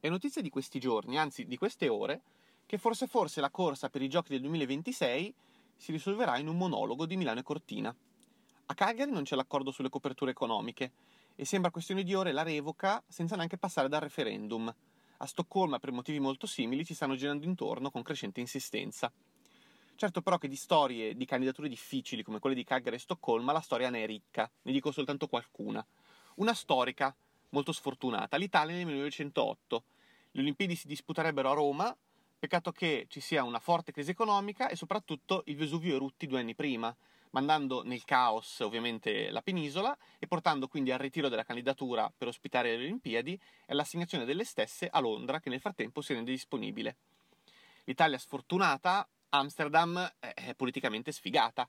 è notizia di questi giorni, anzi di queste ore, che forse forse la corsa per i giochi del 2026 si risolverà in un monologo di Milano e Cortina. A Cagliari non c'è l'accordo sulle coperture economiche e sembra questione di ore la revoca senza neanche passare dal referendum. A Stoccolma, per motivi molto simili, ci stanno girando intorno con crescente insistenza. Certo però che di storie di candidature difficili come quelle di Cagliari e Stoccolma la storia ne è ricca, ne dico soltanto qualcuna. Una storica, molto sfortunata, l'Italia nel 1908. Le Olimpiadi si disputerebbero a Roma, peccato che ci sia una forte crisi economica e soprattutto il Vesuvio erutti due anni prima, mandando nel caos ovviamente la penisola e portando quindi al ritiro della candidatura per ospitare le Olimpiadi e all'assegnazione delle stesse a Londra che nel frattempo si rende disponibile. L'Italia sfortunata, Amsterdam è politicamente sfigata.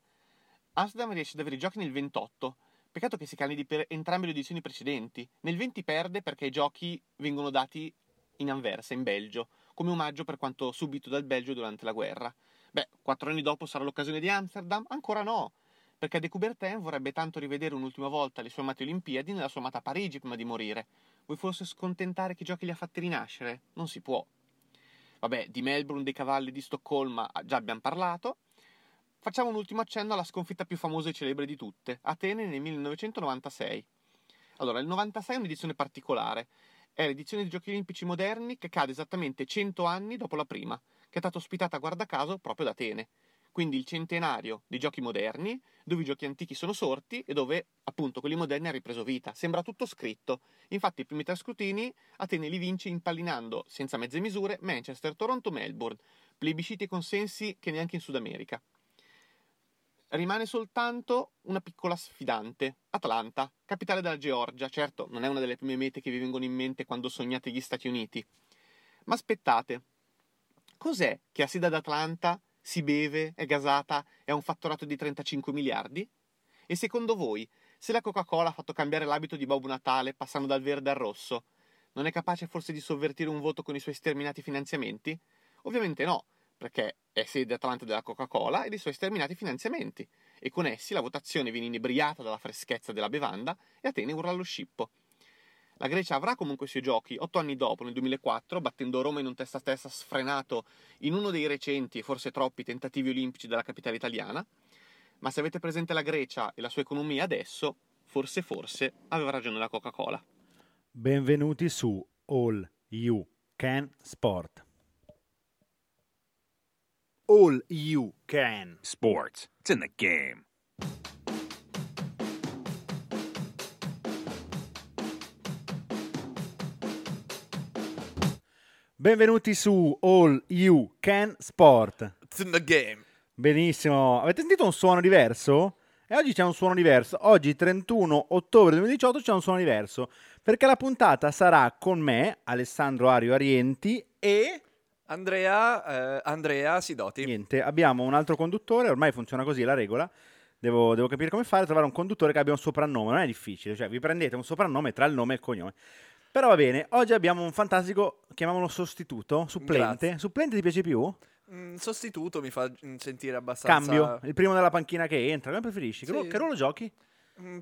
Amsterdam riesce ad avere i giochi nel 28, peccato che si candidi per entrambe le edizioni precedenti. Nel 20 perde perché i giochi vengono dati in Anversa, in Belgio, come omaggio per quanto subito dal Belgio durante la guerra. Beh, quattro anni dopo sarà l'occasione di Amsterdam? Ancora no, perché De Coubertin vorrebbe tanto rivedere un'ultima volta le sue amate Olimpiadi nella sua amata Parigi prima di morire. Vuoi forse scontentare che giochi li ha fatti rinascere? Non si può. Vabbè, di Melbourne, dei cavalli di Stoccolma già abbiamo parlato. Facciamo un ultimo accenno alla sconfitta più famosa e celebre di tutte, Atene nel 1996. Allora, il 96 è un'edizione particolare. È l'edizione dei Giochi Olimpici moderni che cade esattamente 100 anni dopo la prima, che è stata ospitata guarda caso proprio da Atene. Quindi il centenario dei giochi moderni, dove i giochi antichi sono sorti e dove appunto quelli moderni hanno ripreso vita. Sembra tutto scritto. Infatti i primi tre scrutini Atene li vince impallinando, senza mezze misure, Manchester, Toronto, Melbourne, plebisciti e consensi che neanche in Sud America. Rimane soltanto una piccola sfidante, Atlanta, capitale della Georgia. Certo, non è una delle prime mete che vi vengono in mente quando sognate gli Stati Uniti. Ma aspettate, Cos'è che a Sida d'Atlanta si beve, è gasata e ha un fatturato di 35 miliardi? E secondo voi, se la Coca-Cola ha fatto cambiare l'abito di Babbo Natale passando dal verde al rosso, non è capace forse di sovvertire un voto con i suoi sterminati finanziamenti? Ovviamente no, perché è sede Atlanta della Coca-Cola e dei suoi sterminati finanziamenti, e con essi la votazione viene inebriata dalla freschezza della bevanda e Atene urla allo scippo. La Grecia avrà comunque i suoi giochi otto anni dopo, nel 2004, battendo Roma in un testa a testa sfrenato in uno dei recenti e forse troppi tentativi olimpici della capitale italiana. Ma se avete presente la Grecia e la sua economia adesso, forse forse aveva ragione la Coca-Cola. Benvenuti su All You Can Sport. All You Can Sports. It's in the game. Benvenuti su All You Can Sport. It's in the game. Benissimo. Avete sentito un suono diverso? E oggi c'è un suono diverso. Oggi, 31 ottobre 2018, c'è un suono diverso. Perché la puntata sarà con me, Alessandro Ario Arienti e... Andrea, eh, Andrea Sidoti. Niente, abbiamo un altro conduttore, ormai funziona così la regola. Devo, devo capire come fare, trovare un conduttore che abbia un soprannome. Non è difficile, cioè vi prendete un soprannome tra il nome e il cognome. Però va bene, oggi abbiamo un fantastico, chiamiamolo sostituto, supplente. Grazie. Supplente ti piace più? Mm, sostituto mi fa sentire abbastanza... Cambio, il primo della panchina che entra, come preferisci? Che, Sì. ru- che ruolo giochi?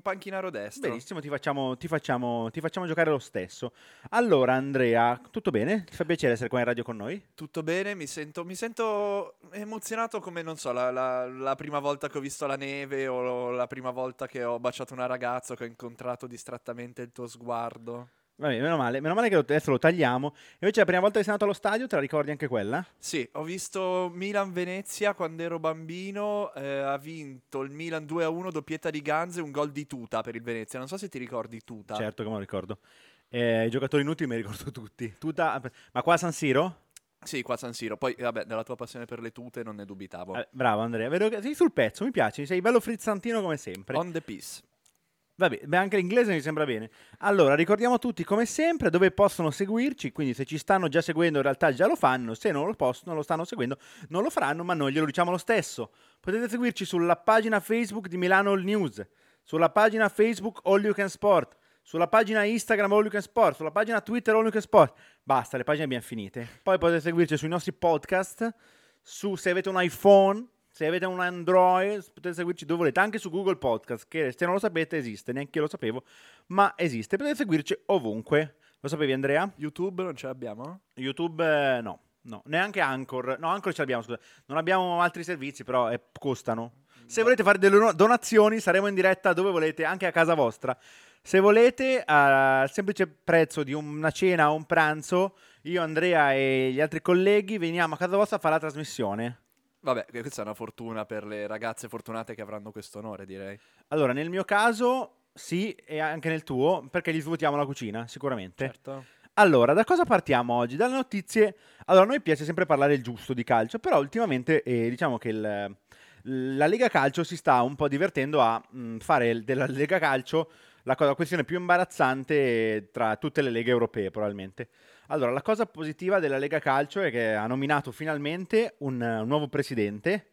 Panchinaro destro. Benissimo, ti facciamo, ti, facciamo, ti facciamo giocare lo stesso. Allora, Andrea, tutto bene? Ti fa piacere essere qua in radio con noi? Tutto bene, mi sento, mi sento emozionato come, non so, la, la- la prima volta che ho visto la neve o la prima volta che ho baciato una ragazza o che ho incontrato distrattamente il tuo sguardo. Vabbè, meno male, meno male che adesso lo tagliamo. Invece la prima volta che sei andato allo stadio, te la ricordi anche quella? Sì, ho visto Milan-Venezia quando ero bambino, eh, ha vinto il Milan 2-1, doppietta di Ganze, un gol di Tuta per il Venezia. Non so se ti ricordi Tuta. Certo che me lo ricordo. Eh, I giocatori inutili me li ricordo tutti. Tuta, ma qua a San Siro? Sì, qua a San Siro. Poi, vabbè, della tua passione per le tute non ne dubitavo. Eh, bravo Andrea, vedo che sei sul pezzo, mi piace, sei bello frizzantino come sempre. On the piece. Vabbè, anche l'inglese mi sembra bene. Allora, ricordiamo tutti come sempre dove possono seguirci, quindi se ci stanno già seguendo in realtà già lo fanno, se non lo possono, lo stanno seguendo, non lo faranno, ma noi glielo diciamo lo stesso. Potete seguirci sulla pagina Facebook di Milano All News, sulla pagina Facebook All You Can Sport, sulla pagina Instagram All You Can Sport, sulla pagina Twitter All You Can Sport. Basta, le pagine abbiamo finite. Poi potete seguirci sui nostri podcast, su se avete un iPhone, se avete un Android, potete seguirci dove volete, anche su Google Podcast, che se non lo sapete esiste, neanche io lo sapevo, ma esiste. Potete seguirci ovunque. Lo sapevi Andrea? YouTube non ce l'abbiamo? YouTube eh, no, no, neanche Anchor. No, Anchor ce l'abbiamo, scusa. Non abbiamo altri servizi, però eh, costano. Se volete fare delle donazioni, saremo in diretta dove volete, anche a casa vostra. Se volete, al semplice prezzo di una cena o un pranzo, io, Andrea e gli altri colleghi veniamo a casa vostra a fare la trasmissione. Vabbè, questa è una fortuna per le ragazze fortunate che avranno questo onore, direi. Allora, nel mio caso, sì, e anche nel tuo, perché gli svuotiamo la cucina, sicuramente. Certo. Allora, da cosa partiamo oggi? Dalle notizie. Allora, a noi piace sempre parlare il giusto di calcio, però ultimamente eh, diciamo che il- la Lega Calcio si sta un po' divertendo a mh, fare il- della Lega Calcio la, co- la questione più imbarazzante tra tutte le leghe europee, probabilmente. Allora, la cosa positiva della Lega Calcio è che ha nominato finalmente un, un nuovo presidente.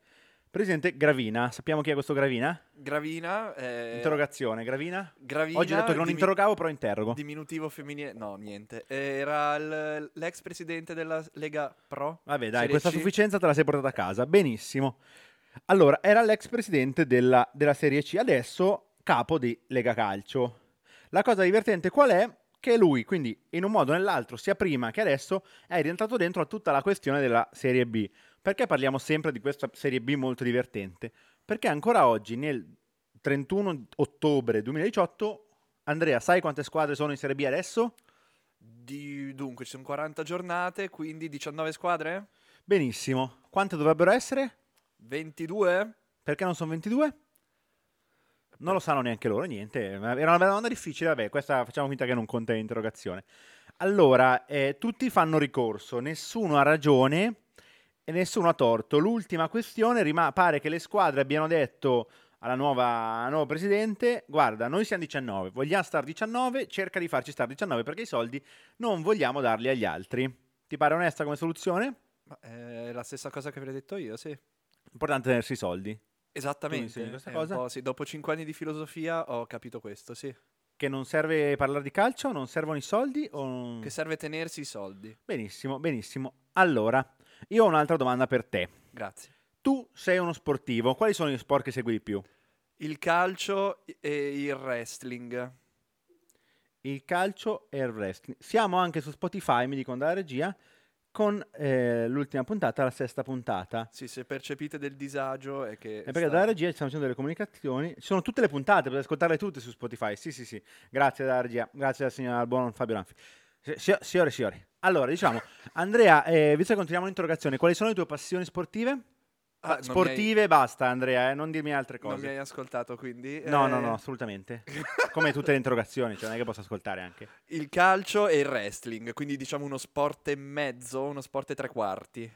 Presidente Gravina. Sappiamo chi è questo Gravina? Gravina. eh, Interrogazione, Gravina? Gravina. Oggi ho detto che non dimi- interrogavo, però interrogo. Diminutivo femminile. No, niente. Era il- l'ex presidente della Lega Pro. Vabbè, dai, questa C. sufficienza te la sei portata a casa. Benissimo. Allora, era l'ex presidente della, della Serie C, adesso capo di Lega Calcio. La cosa divertente qual è? Che lui, quindi in un modo o nell'altro, sia prima che adesso, è rientrato dentro a tutta la questione della Serie B. Perché parliamo sempre di questa Serie B molto divertente? Perché ancora oggi, nel 31 ottobre 2018, Andrea, sai quante squadre sono in Serie B adesso? Di- dunque, ci sono 40 giornate, quindi 19 squadre? Benissimo. Quante dovrebbero essere? 22? Perché non sono 22? Non lo sanno neanche loro, niente. Era una domanda difficile, vabbè, questa facciamo finta che non conta l'interrogazione. Allora, eh, tutti fanno ricorso, nessuno ha ragione e nessuno ha torto. L'ultima questione rima- pare che le squadre abbiano detto alla nuova, al nuovo presidente, guarda, noi siamo 19, vogliamo star 19, cerca di farci star 19 perché i soldi non vogliamo darli agli altri. Ti pare onesta come soluzione? Ma è la stessa cosa che avrei detto io, sì. Importante tenersi i soldi. Esattamente. questa cosa? sì. Dopo 5 anni di filosofia ho capito questo, sì. Che non serve parlare di calcio? Non servono i soldi? O... Che serve tenersi i soldi. Benissimo, benissimo. Allora, io ho un'altra domanda per te. Grazie. Tu sei uno sportivo, quali sono gli sport che segui di più? Il calcio e il wrestling. Il calcio e il wrestling. Siamo anche su Spotify, mi dicono dalla regia, con eh, l'ultima puntata, la sesta puntata. Sì, se percepite del disagio è che... E perché sta- dalla regia ci stanno facendo delle comunicazioni. Ci sono tutte le puntate, potete ascoltarle tutte su Spotify. Sì, sì, sì. Grazie dalla regia, grazie al signor buon Fabio Ranfi. Si- si- Signore e signori. Allora, diciamo, Andrea, eh, visto che continuiamo l'interrogazione, quali sono le tue passioni sportive? Ah, mi hai- sportive, basta, Andrea, eh, non dirmi altre Non mi cose. hai ascoltato, quindi... No, eh, no, no, assolutamente. Come tutte le interrogazioni, cioè non è che posso ascoltare anche. Il calcio e il wrestling, quindi diciamo uno sport e mezzo, uno sport e tre quarti.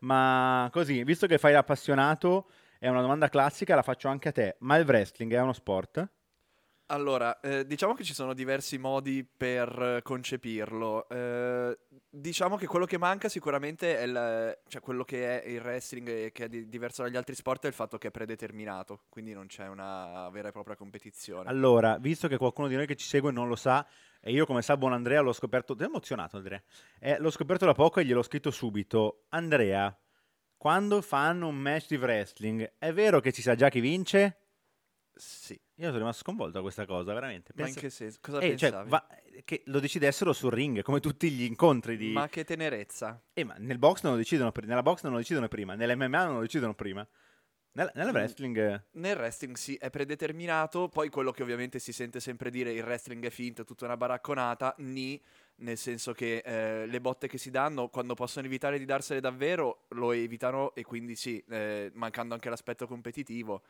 Ma così, visto che fai l'appassionato, è una domanda classica, la faccio anche a te. Ma il wrestling è uno sport? Allora, eh, diciamo che ci sono diversi modi per eh, concepirlo. Eh, diciamo che quello che manca sicuramente è il, cioè quello che è il wrestling e che è di- diverso dagli altri sport è il fatto che è predeterminato, quindi non c'è una vera e propria competizione. Allora, visto che qualcuno di noi che ci segue non lo sa, e io come sa buon Andrea l'ho scoperto, ti ho emozionato Andrea, Eh, l'ho scoperto da poco e gliel'ho scritto subito. Andrea, quando fanno un match di wrestling, è vero che ci sa già chi vince? Sì, Io sono rimasto sconvolto da questa cosa, veramente. ma in che senso? Cosa Eh, cioè, va- che lo decidessero sul ring, come tutti gli incontri di... Ma che tenerezza. Eh, ma nel box non lo decidono prima, nella box non lo decidono prima, nell'MMA non lo decidono prima. Nel, nel Mm. wrestling... eh, Nel wrestling sì, è predeterminato, poi quello che ovviamente si sente sempre dire il wrestling è finto, è tutta una baracconata, ni, nel senso che eh, le botte che si danno quando possono evitare di darsele davvero lo evitano e quindi sì, eh, mancando anche l'aspetto competitivo,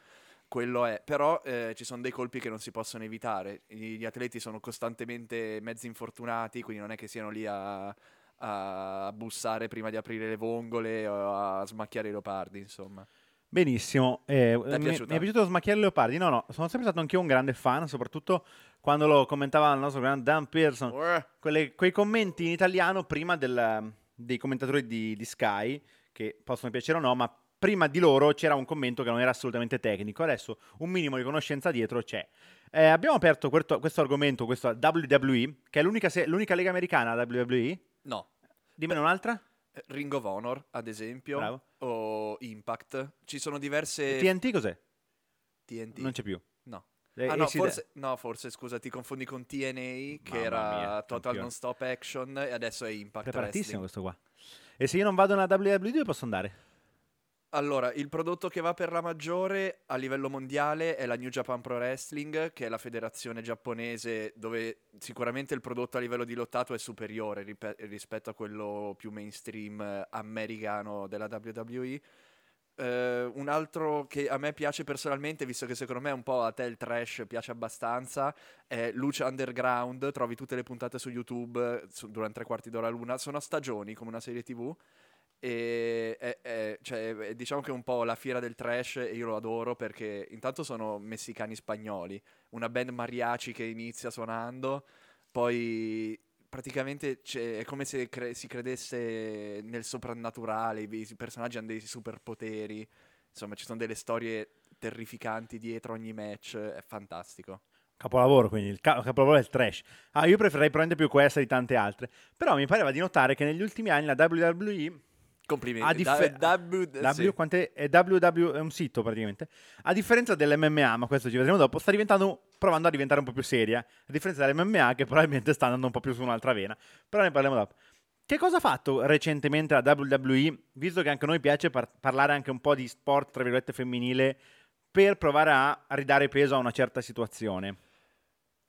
quello è, però eh, ci sono dei colpi che non si possono evitare, gli atleti sono costantemente mezzi infortunati, quindi non è che siano lì a, a bussare prima di aprire le vongole o a smacchiare i leopardi, insomma. Benissimo, eh, mi, mi piaciuta? è piaciuto Smacchiare i Leopardi. No, no, sono sempre stato anch'io un grande fan, soprattutto quando lo commentava il nostro grande Dan Pearson. Quelle- quei commenti in italiano prima del- dei commentatori di, di Sky, che possono piacere o no, ma prima di loro c'era un commento che non era assolutamente tecnico. Adesso un minimo di conoscenza dietro c'è. Eh, abbiamo aperto questo, questo argomento, questo WWE, che è l'unica, se- l'unica lega americana, WWE. No, Dimmene un'altra. Eh, Ring of Honor, ad esempio, Bravo. o Impact. Ci sono diverse TNT cos'è? TNT. Non c'è più. No. Eh, Ah, no, forse, no, forse scusa, ti confondi con TNA, che Mamma era mia, Total campione. Non Stop Action, e adesso è Impact Preparatissimo Wrestling. questo qua. E se io non vado nella WWE dove posso andare? Allora, il prodotto che va per la maggiore a livello mondiale è la New Japan Pro Wrestling, che è la federazione giapponese dove sicuramente il prodotto a livello di lottato è superiore ripe- rispetto a quello più mainstream eh, americano della WWE. Eh, un altro che a me piace personalmente, visto che secondo me un po' a te il trash piace abbastanza, è Lucha Underground. Trovi tutte le puntate su YouTube su- durante tre quarti d'ora l'una. Sono a stagioni come una serie TV. E è- è- cioè, è- diciamo che è un po' la fiera del trash e io lo adoro perché intanto sono messicani spagnoli, una band mariachi che inizia suonando, poi praticamente è come se cre- si credesse nel soprannaturale, i, personaggi hanno dei superpoteri, insomma ci sono delle storie terrificanti dietro ogni match, è fantastico. Capolavoro, quindi il ca- capolavoro è il trash. Ah, io preferirei probabilmente più questa di tante altre. Però mi pareva di notare che negli ultimi anni la WWE Complimenti. A differ- Da- W- W, sì. È WW, è un sito praticamente. A differenza dell'MMA, ma questo ci vedremo dopo, sta diventando, provando a diventare un po' più seria. A differenza dell'MMA, che probabilmente sta andando un po' più su un'altra vena. Però ne parliamo dopo. Che cosa ha fatto recentemente la WWE, visto che anche a noi piace par- parlare anche un po' di sport, tra virgolette, femminile, per provare a ridare peso a una certa situazione?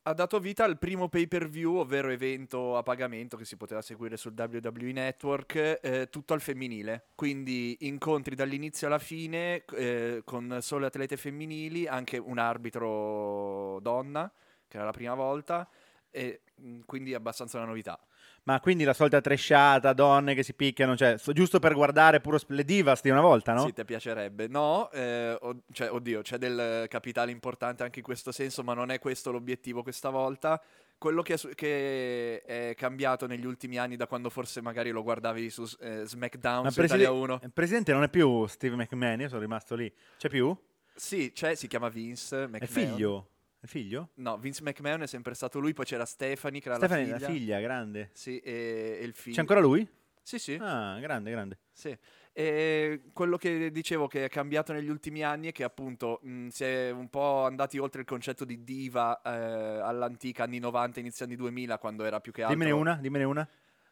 Ha dato vita al primo pay per view, ovvero evento a pagamento che si poteva seguire sul WWE Network, eh, tutto al femminile. Quindi incontri dall'inizio alla fine eh, con solo atlete femminili, anche un arbitro donna, che era la prima volta, e mh, quindi abbastanza una novità. Ma quindi la solita tresciata, donne che si picchiano, cioè, giusto per guardare puro sp- le divas di una volta, no? Sì, ti piacerebbe. No, eh, o- cioè, oddio, c'è del capitale importante anche in questo senso, ma non è questo l'obiettivo questa volta. Quello che è, su- che è cambiato negli ultimi anni, da quando forse magari lo guardavi su eh, SmackDown, Ma su preside- Italia 1. il presidente non è più Steve McMahon, io sono rimasto lì. C'è più? Sì, c'è, si chiama Vince McMahon. È figlio? È figlio? No, Vince McMahon è sempre stato lui, poi c'era Stephanie, che era Stefani, la la figlia. figlia, grande. Sì, e, e il figlio. C'è ancora lui? Sì, sì. Ah, grande, grande. Sì, e quello che dicevo che è cambiato negli ultimi anni è che appunto mh, si è un po' andati oltre il concetto di diva eh, all'antica anni 90, inizio anni 2000 quando era più che altro Dimmene una, dimmene una.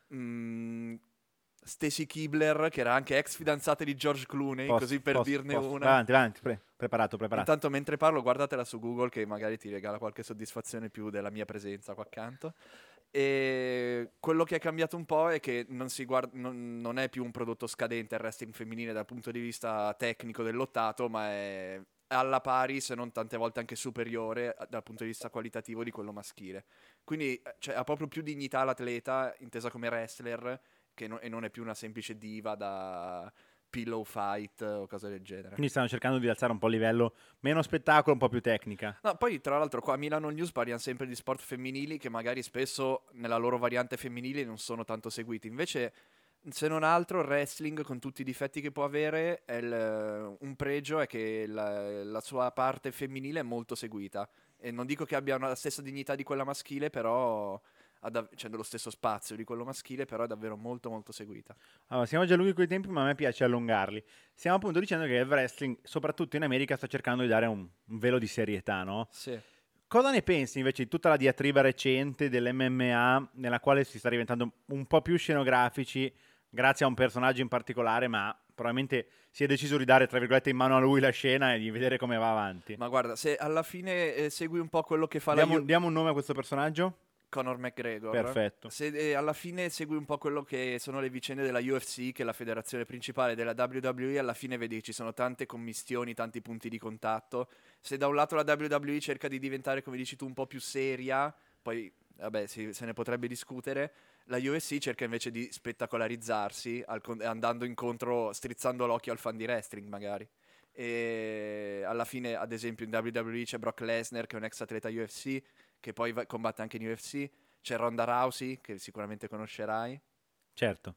mh, Stacy Kibler che era anche ex fidanzata di George Clooney, Posso- così per posso- dirne posso. una. Avanti, avanti, pre- preparato, preparato. Intanto mentre parlo guardatela su Google che magari ti regala qualche soddisfazione più della mia presenza qua accanto. E quello che è cambiato un po' è che non, si guard- non, non è più un prodotto scadente il wrestling femminile dal punto di vista tecnico del lottato, ma è alla pari, se non tante volte anche superiore dal punto di vista qualitativo di quello maschile. Quindi eh, cioè, ha proprio più dignità l'atleta, intesa come wrestler, che no- e non è più una semplice diva da pillow fight o cose del genere. Quindi stanno cercando di alzare un po' il livello, meno spettacolo, un po' più tecnica. No, poi tra l'altro qua a Milano News parliamo sempre di sport femminili che magari spesso nella loro variante femminile non sono tanto seguiti. Invece, se non altro, il wrestling con tutti i difetti che può avere, il- un pregio è che la, la sua parte femminile è molto seguita. E non dico che abbia una- la stessa dignità di quella maschile, però dav- cioè dello stesso spazio di quello maschile, però è davvero molto molto seguita. Allora, siamo già lunghi con i tempi, ma a me piace allungarli. Stiamo appunto dicendo che il wrestling, soprattutto in America, sta cercando di dare un, un velo di serietà, no? Sì. Cosa ne pensi invece di tutta la diatriba recente dell'MMA, nella quale si sta diventando un po' più scenografici, grazie a un personaggio in particolare, ma probabilmente si è deciso di dare, tra virgolette, in mano a lui la scena e di vedere come va avanti. Ma guarda, se alla fine eh, segui un po' quello che fa Diamo, la diamo un nome a questo personaggio? Conor McGregor. Perfetto. Se eh, alla fine segui un po' quello che sono le vicende della UFC, che è la federazione principale della WWE, alla fine vedi ci sono tante commistioni, tanti punti di contatto. Se da un lato la WWE cerca di diventare, come dici tu, un po' più seria, poi vabbè, si- se ne potrebbe discutere, la UFC cerca invece di spettacolarizzarsi, con- andando incontro, strizzando l'occhio al fan di wrestling magari. E alla fine, ad esempio, in WWE c'è Brock Lesnar, che è un ex atleta UFC, che poi va- combatte anche in UFC. C'è Ronda Rousey, che sicuramente conoscerai. Certo.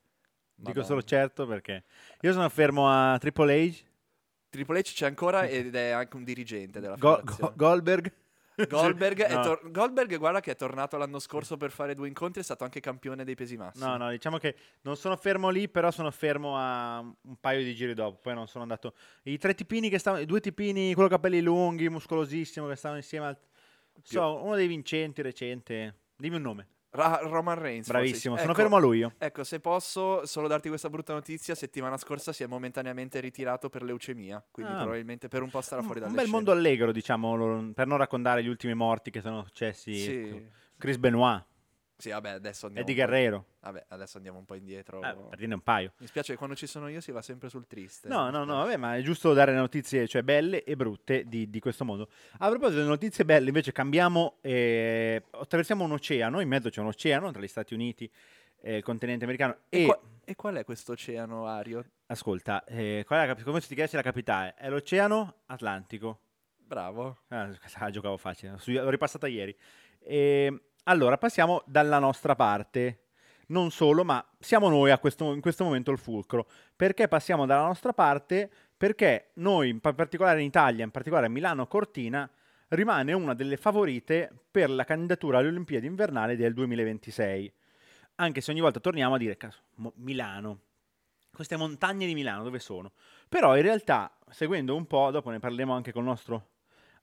Dico Madonna. solo certo perché io sono fermo a Triple H, Triple H c'è ancora ed è anche un dirigente della Go-. Go- Goldberg. Goldberg, è No. tor- Goldberg, guarda che è tornato l'anno scorso per fare due incontri, è stato anche campione dei pesi massimi. No, no, diciamo che non sono fermo lì, però sono fermo a un paio di giri dopo. Poi non sono andato. I tre tipini che stavano, i due tipini, quello capelli lunghi, muscolosissimo, che stavano insieme al. So, uno dei vincenti recente. Dimmi un nome. Ra- Roman Reigns. forse. Bravissimo, sono Ecco, fermo a lui io. Ecco, se posso solo darti questa brutta notizia, settimana scorsa si è momentaneamente ritirato per leucemia, quindi Ah. probabilmente per un po' starà Un, fuori un dalle bel scene. mondo allegro, diciamo, per non raccontare gli ultimi morti che sono successi. Sì. Chris Benoit, Sì, vabbè, adesso andiamo Eddie Guerrero. Vabbè, adesso andiamo un po' indietro. Eh, per dirne un paio. Mi spiace che quando ci sono io si va sempre sul triste. No, no, no, vabbè, ma è giusto dare notizie, cioè belle e brutte di, di questo mondo. A proposito delle notizie belle, invece cambiamo, eh, attraversiamo un oceano, in mezzo c'è un oceano tra gli Stati Uniti e il continente americano. E, E, qua- e qual è questo oceano, Ario? ascolta, eh, qual è la come se ti chiedessi la capitale? È l'Oceano Atlantico. Bravo. Ah, giocavo facile, l'ho ripassata ieri. E, allora, passiamo dalla nostra parte. Non solo, ma siamo noi questo, in questo momento il fulcro. Perché passiamo dalla nostra parte? Perché noi, in pa- particolare in Italia, in particolare a Milano Cortina, rimane una delle favorite per la candidatura alle Olimpiadi invernali del 2026. Anche se ogni volta torniamo a dire, caso, Milano, queste montagne di Milano dove sono? Però in realtà, seguendo un po', dopo ne parleremo anche con il nostro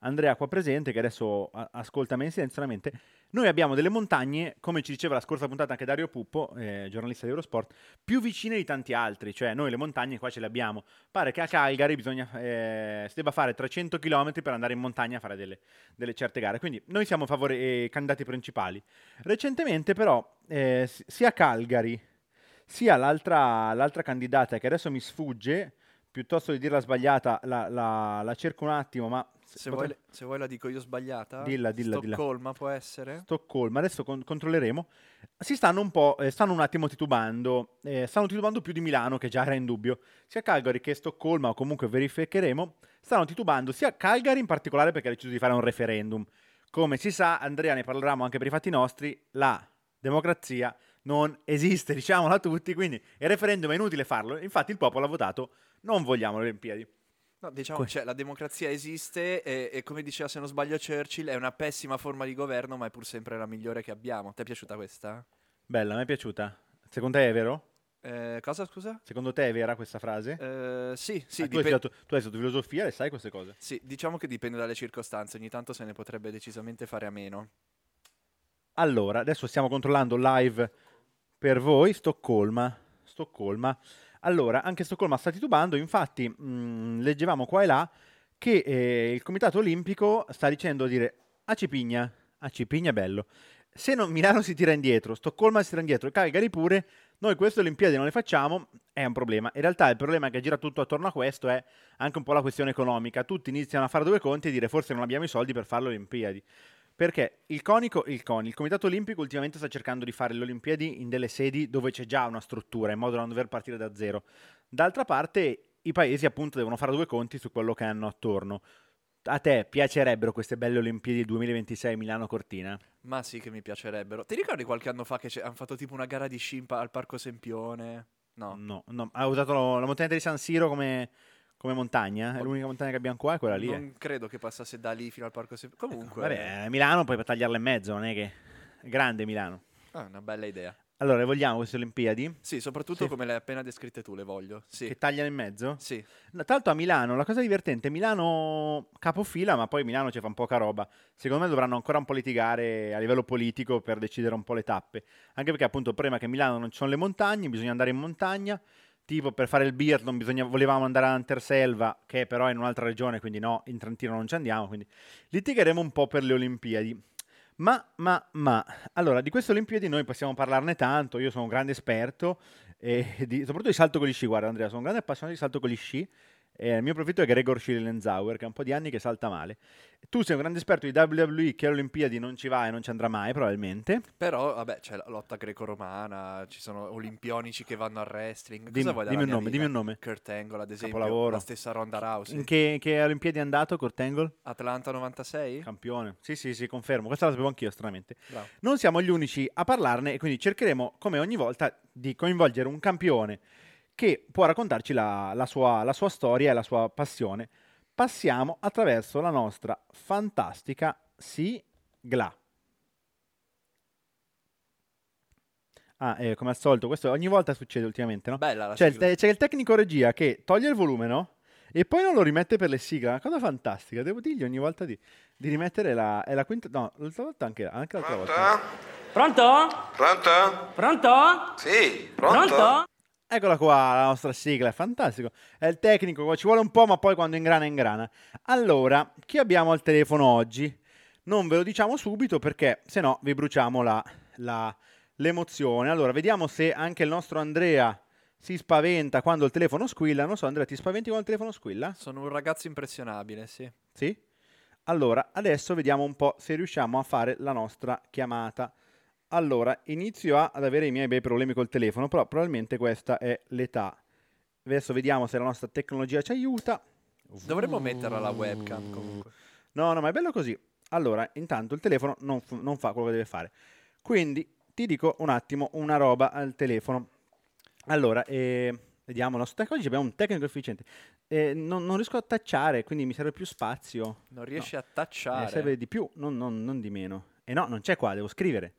Andrea qua presente, che adesso ascolta me solamente, noi abbiamo delle montagne, come ci diceva la scorsa puntata anche Dario Puppo, eh, giornalista di Eurosport, più vicine di tanti altri, cioè noi le montagne qua ce le abbiamo. Pare che a Calgary bisogna, eh, si debba fare 300 km per andare in montagna a fare delle, delle certe gare, quindi noi siamo favore- eh, candidati principali. Recentemente però, eh, si- sia Calgary sia l'altra, l'altra candidata che adesso mi sfugge, piuttosto di dirla sbagliata, la, la- la cerco un attimo, ma Se vuoi, se vuoi la dico io sbagliata. Dilla, dilla, dilla. Stoccolma può essere? Stoccolma, adesso con- controlleremo, si stanno un po', eh, stanno un attimo titubando, eh, stanno titubando più di Milano che già era in dubbio, sia Calgary che Stoccolma, o comunque verificheremo, stanno titubando sia Calgary in particolare perché ha deciso di fare un referendum. Come si sa, Andrea ne parleranno anche per i fatti nostri, la democrazia non esiste, diciamolo a tutti, quindi il referendum è inutile farlo, infatti il popolo ha votato non vogliamo le Olimpiadi. No, diciamo, cioè, la democrazia esiste e, e come diceva, se non sbaglio, Churchill, è una pessima forma di governo, ma è pur sempre la migliore che abbiamo. Ti è piaciuta questa? Bella, mi è piaciuta. Secondo te è vero? Eh, cosa, scusa? Secondo te è vera questa frase? Eh, sì, sì, Ah, tu, hai studiato, tu hai studiato filosofia e sai queste cose. sì, diciamo che dipende dalle circostanze. Ogni tanto se ne potrebbe decisamente fare a meno. Allora, adesso stiamo controllando live per voi Stoccolma. Stoccolma. Allora, anche Stoccolma sta titubando, infatti mh, leggevamo qua e là che eh, il Comitato Olimpico sta dicendo di dire a Cipigna, a Cipigna bello, se non Milano si tira indietro, Stoccolma si tira indietro Calgary pure, noi queste Olimpiadi non le facciamo, è un problema. In realtà il problema che gira tutto attorno a questo è anche un po' la questione economica. Tutti iniziano a fare due conti e dire forse non abbiamo i soldi per fare le Olimpiadi. Perché il CONICO, il CONI, il Comitato Olimpico ultimamente sta cercando di fare le Olimpiadi in delle sedi dove c'è già una struttura, in modo da non dover partire da zero. D'altra parte i paesi appunto devono fare due conti su quello che hanno attorno. A te piacerebbero queste belle Olimpiadi 2026 Milano Cortina? Ma sì che mi piacerebbero. Ti ricordi qualche anno fa che hanno fatto tipo una gara di sci pa- al Parco Sempione? No. No, no. Ha usato lo- la montagna di San Siro come, come montagna? È l'unica montagna che abbiamo qua, è quella lì. eh. Non credo che passasse da lì fino al Parco Sempione. Comunque, Vabbè, eh, Milano puoi tagliarla in mezzo, non è che grande Milano. è una bella idea. Allora, le vogliamo queste Olimpiadi? Sì, soprattutto Sì. come le hai appena descritte tu, le voglio. Sì. Che tagliano in mezzo? Sì. No, Tra l'altro a Milano, la cosa divertente, Milano capofila, ma poi Milano ci fa un poca roba. Secondo me dovranno ancora un po' litigare a livello politico per decidere un po' le tappe. Anche perché appunto prima che a Milano non ci sono le montagne, bisogna andare in montagna. Tipo per fare il biathlon bisogna- volevamo andare a Anterselva, che però è in un'altra regione, quindi no, in Trentino non ci andiamo. Quindi litigheremo un po' per le Olimpiadi. Ma, ma, ma, allora, di queste Olimpiadi noi possiamo parlarne tanto, io sono un grande esperto, e di- soprattutto di salto con gli sci, guarda Andrea, sono un grande appassionato di salto con gli sci, e il mio profitto è Gregor Schillenzauer, che è un po' di anni che salta male. Tu sei un grande esperto di WWE, che alle Olimpiadi non ci va e non ci andrà mai, probabilmente. Però, vabbè, c'è la lotta greco-romana, ci sono olimpionici che vanno al wrestling. Cosa Dimmi, dimmi un nome, vita? dimmi un nome. Kurt Angle, ad esempio. Capolavoro. La stessa Ronda Rousey. In che, che Olimpiadi è andato, Kurt Angle? Atlanta 96? Campione. Sì, sì, sì, confermo. Questa la sapevo anch'io, stranamente. Bravo. Non siamo gli unici a parlarne e quindi cercheremo, come ogni volta, di coinvolgere un campione che può raccontarci la, la sua, la sua storia e la sua passione. Passiamo attraverso la nostra fantastica sigla. Ah, eh, come al solito, questo ogni volta succede ultimamente, no? Bella la C'è il, sigla. te- c'è il tecnico regia che toglie il volume, no? E poi non lo rimette per le sigle. Una cosa fantastica. Devo dirgli ogni volta di, di rimettere la, è la quinta. No, l'altra volta anche, anche l'altra volta. Pronto? Pronto? Pronto? Sì, Pronto? Eccola qua, la nostra sigla, è fantastico. È il tecnico, ci vuole un po', ma poi quando ingrana, ingrana. Allora, chi abbiamo al telefono oggi? Non ve lo diciamo subito perché se no vi bruciamo la- la- l'emozione. Allora, vediamo se anche il nostro Andrea si spaventa quando il telefono squilla. Non so, Andrea, ti spaventi quando il telefono squilla? Sono un ragazzo impressionabile, sì. Sì? Allora, adesso vediamo un po' se riusciamo a fare la nostra chiamata. Allora, inizio a- ad avere i miei bei problemi col telefono, però probabilmente questa è l'età. Adesso vediamo se la nostra tecnologia ci aiuta. Dovremmo metterla la webcam comunque. No, no, ma è bello così. Allora, intanto il telefono non, non fa quello che deve fare. Quindi ti dico un attimo una roba al telefono. Allora, eh, vediamo, nostro tecnico, oggi abbiamo un tecnico efficiente. Eh, non, non riesco a tacciare, quindi mi serve più spazio. Non riesci No. a tacciare. Eh, serve di più, non, non- non di meno. E no, non c'è qua, devo scrivere.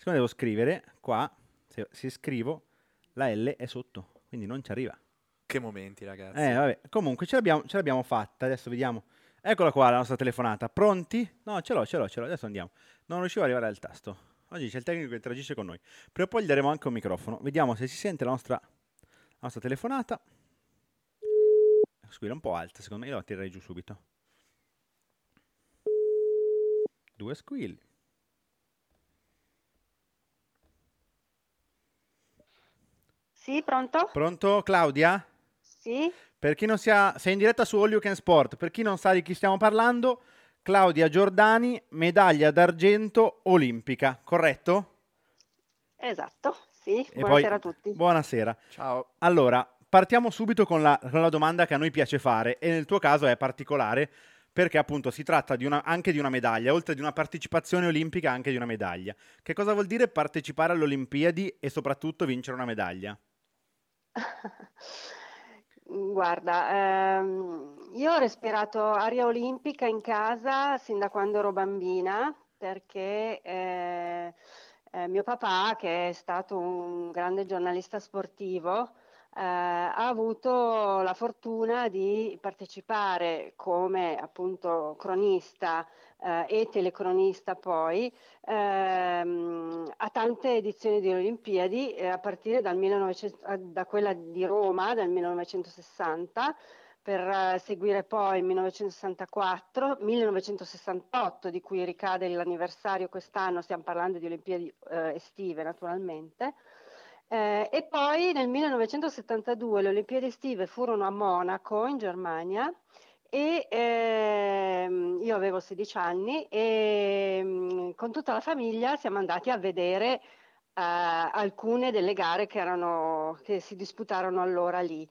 Siccome devo scrivere, qua, se, se scrivo, la L è sotto, quindi non ci arriva. Che momenti, ragazzi. Eh, vabbè, comunque ce l'abbiamo, ce l'abbiamo fatta, adesso vediamo. Eccola qua la nostra telefonata, pronti? No, ce l'ho, ce l'ho, ce l'ho, adesso andiamo. Non riuscivo ad arrivare al tasto. Oggi c'è il tecnico che interagisce con noi. Prima o poi gli daremo anche un microfono. Vediamo se si sente la nostra, la nostra telefonata. Squilla un po' alta, secondo me io la tirerei giù subito. Due squilli. Sì, pronto? Pronto Claudia? Sì, Per chi non sia, sei in diretta su All You Can Sport, per chi non sa di chi stiamo parlando, Claudia Giordani, medaglia d'argento olimpica, corretto? esatto. Sì, E buonasera poi- a tutti. Buonasera. Ciao. Allora, partiamo subito con la, con la domanda che a noi piace fare e nel tuo caso è particolare perché appunto si tratta di una- anche di una medaglia, oltre di una partecipazione olimpica anche di una medaglia. Che cosa vuol dire partecipare alle Olimpiadi e soprattutto vincere una medaglia? Guarda, ehm, io ho respirato aria olimpica in casa sin da quando ero bambina perché eh, eh, mio papà, che è stato un grande giornalista sportivo, eh, ha avuto la fortuna di partecipare come appunto cronista eh, e telecronista poi ehm, a tante edizioni delle Olimpiadi eh, a partire dal 1900 eh, da quella di Roma del 1960 per eh, seguire poi il 1964, 1968 di cui ricade l'anniversario quest'anno, stiamo parlando di Olimpiadi eh, estive naturalmente. Eh, e poi nel 1972 le Olimpiadi estive furono a Monaco in Germania e ehm, io avevo 16 anni e mm, con tutta la famiglia siamo andati a vedere eh, alcune delle gare che, erano, che si disputarono allora lì.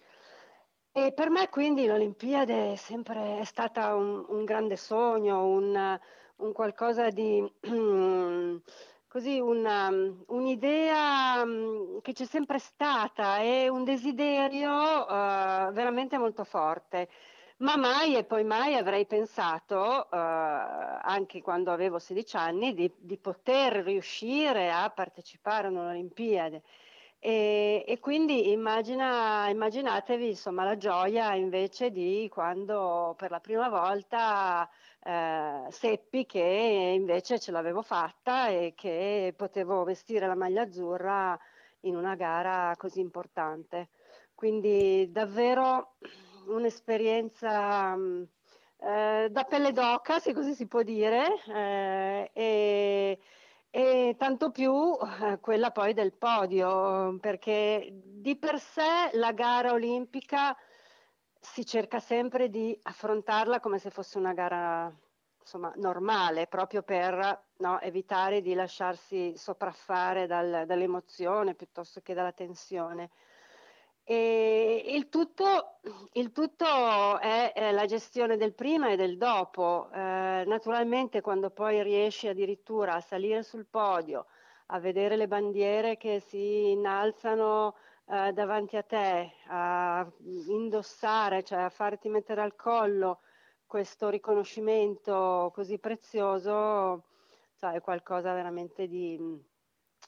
E per me quindi l'Olimpiade è sempre stata un, un grande sogno, un, un qualcosa di così una, un'idea mm, che c'è sempre stata e un desiderio eh, veramente molto forte. Ma mai e poi mai avrei pensato, eh, anche quando avevo 16 anni, di, di poter riuscire a partecipare a un'Olimpiade. E, e quindi immagina, immaginatevi insomma la gioia invece di quando per la prima volta eh, seppi che invece ce l'avevo fatta e che potevo vestire la maglia azzurra in una gara così importante. Quindi davvero un'esperienza mh, eh, da pelle d'oca, se così si può dire, eh, e, e tanto più eh, quella poi del podio, perché di per sé la gara olimpica si cerca sempre di affrontarla come se fosse una gara insomma, normale, proprio per no, evitare di lasciarsi sopraffare dal- dall'emozione piuttosto che dalla tensione. E il tutto, il tutto è, eh, la gestione del prima e del dopo. Eh, naturalmente, quando poi riesci addirittura a salire sul podio, a vedere le bandiere che si innalzano eh, davanti a te, a indossare, cioè a farti mettere al collo questo riconoscimento così prezioso cioè, è qualcosa veramente di,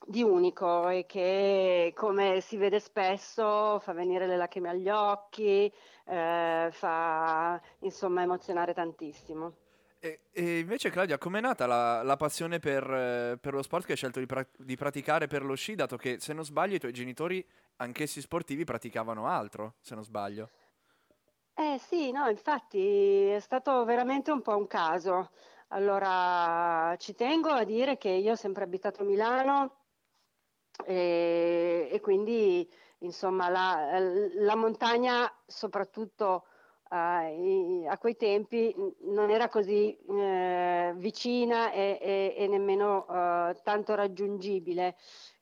di unico e che, come si vede spesso, fa venire le lacrime agli occhi, eh, fa insomma emozionare tantissimo. E, e invece Claudia, com'è nata la, la passione per, per lo sport che hai scelto di, pra- di praticare per lo sci, dato che se non sbaglio i tuoi genitori, anch'essi sportivi, praticavano altro, se non sbaglio? Eh sì, no, infatti è stato veramente un po' un caso. Allora, ci tengo a dire che io ho sempre abitato a Milano e, e quindi, insomma, la, la montagna, soprattutto a quei tempi, non era così uh, vicina e, e, e nemmeno uh, tanto raggiungibile.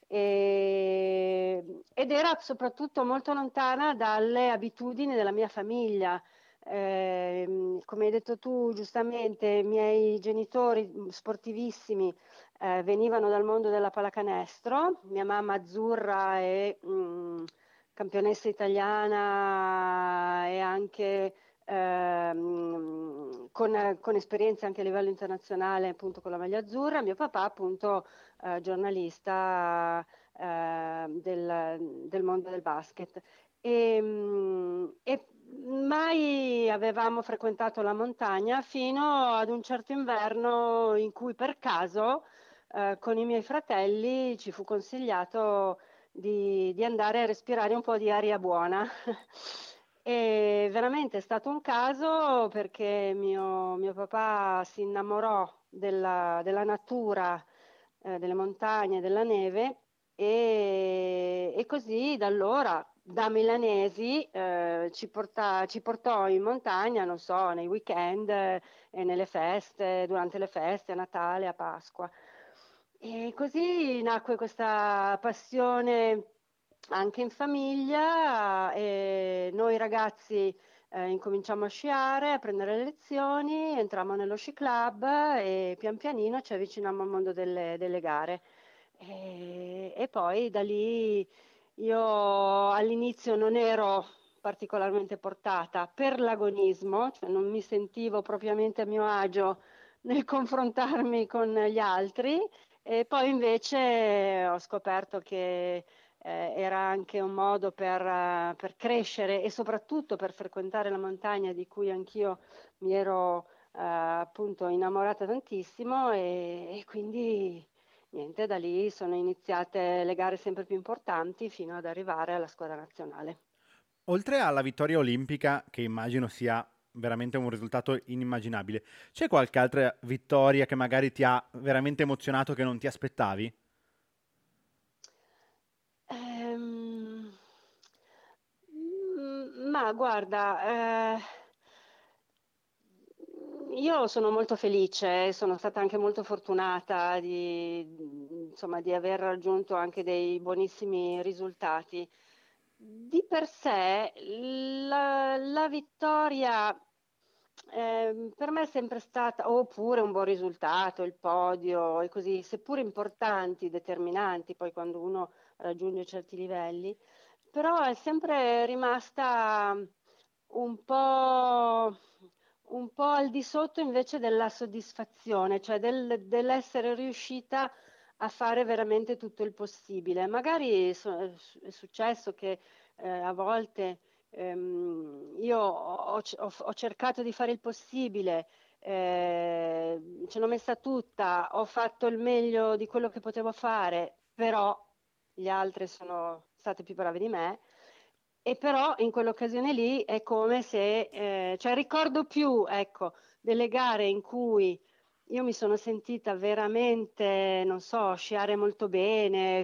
E, ed era soprattutto molto lontana dalle abitudini della mia famiglia. Eh, come hai detto tu giustamente, i miei genitori sportivissimi eh, venivano dal mondo della pallacanestro, mia mamma azzurra e mh, mm, campionessa italiana e anche ehm, con, con esperienze anche a livello internazionale appunto con la maglia azzurra, mio papà appunto eh, giornalista eh, del, del, mondo del basket. E, mm, e, mai avevamo frequentato la montagna fino ad un certo inverno in cui per caso eh, con i miei fratelli ci fu consigliato di, di andare a respirare un po' di aria buona. E veramente è stato un caso perché mio, mio papà si innamorò della, della natura, eh, delle montagne, della neve e, e, così da allora, da milanesi, eh, ci, porta, ci, portò in montagna, non so, nei weekend eh, e nelle feste, durante le feste, a Natale, a Pasqua. E così nacque questa passione anche in famiglia e noi ragazzi eh, incominciamo a sciare, a prendere le lezioni, entriamo nello sci club e pian pianino ci avviciniamo al mondo delle, delle gare. E, e, poi da lì io all'inizio non ero particolarmente portata per l'agonismo, cioè non mi sentivo propriamente a mio agio nel confrontarmi con gli altri e poi invece ho scoperto che eh, era anche un modo per, uh, per, crescere e soprattutto per frequentare la montagna di cui anch'io mi ero uh, appunto innamorata tantissimo e, e, quindi niente, da lì sono iniziate le gare sempre più importanti fino ad arrivare alla squadra nazionale. Oltre alla vittoria olimpica, che immagino sia veramente un risultato inimmaginabile. C'è qualche altra vittoria che magari ti ha veramente emozionato che non ti aspettavi? Um, ma guarda, eh, io sono molto felice, sono stata anche molto fortunata di, insomma, di aver raggiunto anche dei buonissimi risultati. Di per sé la, la vittoria eh, per me è sempre stata, oppure un buon risultato, il podio e così, seppur importanti, determinanti, poi quando uno raggiunge certi livelli, però è sempre rimasta un po', un po al di sotto invece della soddisfazione, cioè del, dell'essere riuscita a fare veramente tutto il possibile. Magari è successo che eh, a volte ehm, io ho, ho, ho, cercato di fare il possibile, eh, ce l'ho messa tutta, ho fatto il meglio di quello che potevo fare, però gli altri sono state più brave di me. E però in quell'occasione lì è come se, eh, cioè ricordo più, ecco, delle gare in cui io mi sono sentita veramente, non so, sciare molto bene,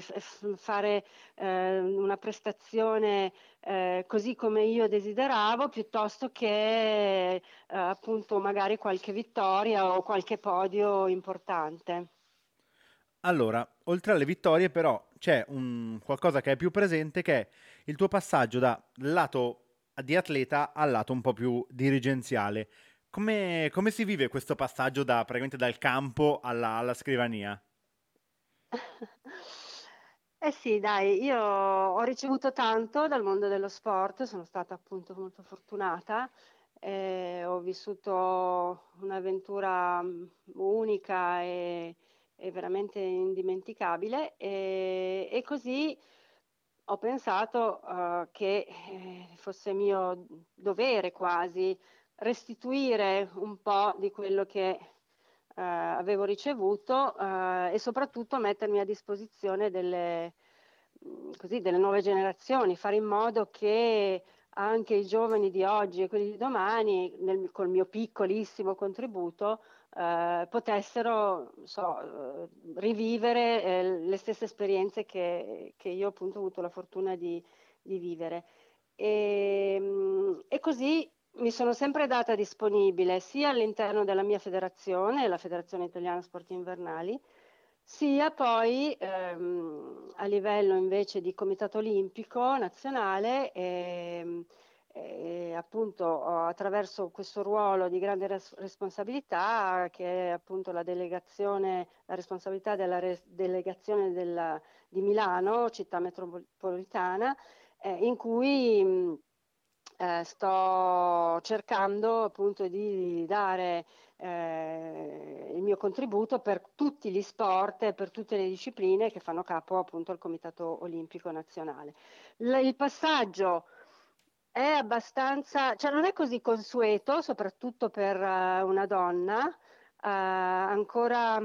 fare eh, una prestazione eh, così come io desideravo, piuttosto che eh, appunto magari qualche vittoria o qualche podio importante. Allora, oltre alle vittorie però c'è un qualcosa che è più presente che è il tuo passaggio da lato di atleta al lato un po' più dirigenziale. Come, come si vive questo passaggio da, praticamente dal campo alla, alla scrivania? Eh sì, dai, io ho ricevuto tanto dal mondo dello sport, sono stata appunto molto fortunata eh, ho vissuto un'avventura mm, unica e, e veramente indimenticabile e, e, così ho pensato uh, che eh, fosse mio dovere quasi restituire un po' di quello che uh, avevo ricevuto uh, e soprattutto mettermi a disposizione delle, mm, così, delle nuove generazioni, fare in modo che anche i giovani di oggi e quelli di domani, nel, col mio piccolissimo contributo, eh, potessero so, eh, rivivere eh, le stesse esperienze che, che, io appunto ho avuto la fortuna di, di vivere. E, ehm, e, così mi sono sempre data disponibile sia all'interno della mia federazione, la Federazione Italiana Sport Invernali, sia poi ehm, a livello invece di Comitato Olimpico Nazionale, ehm, eh, appunto attraverso questo ruolo di grande res- responsabilità che è appunto la delegazione, la responsabilità della res- delegazione della, di Milano, città metropolitana, eh, in cui mh, eh, sto cercando appunto di dare eh, il mio contributo per tutti gli sport e per tutte le discipline che fanno capo appunto al Comitato Olimpico Nazionale. L- il passaggio è abbastanza, cioè non è così consueto, soprattutto per uh, una donna. Uh, ancora,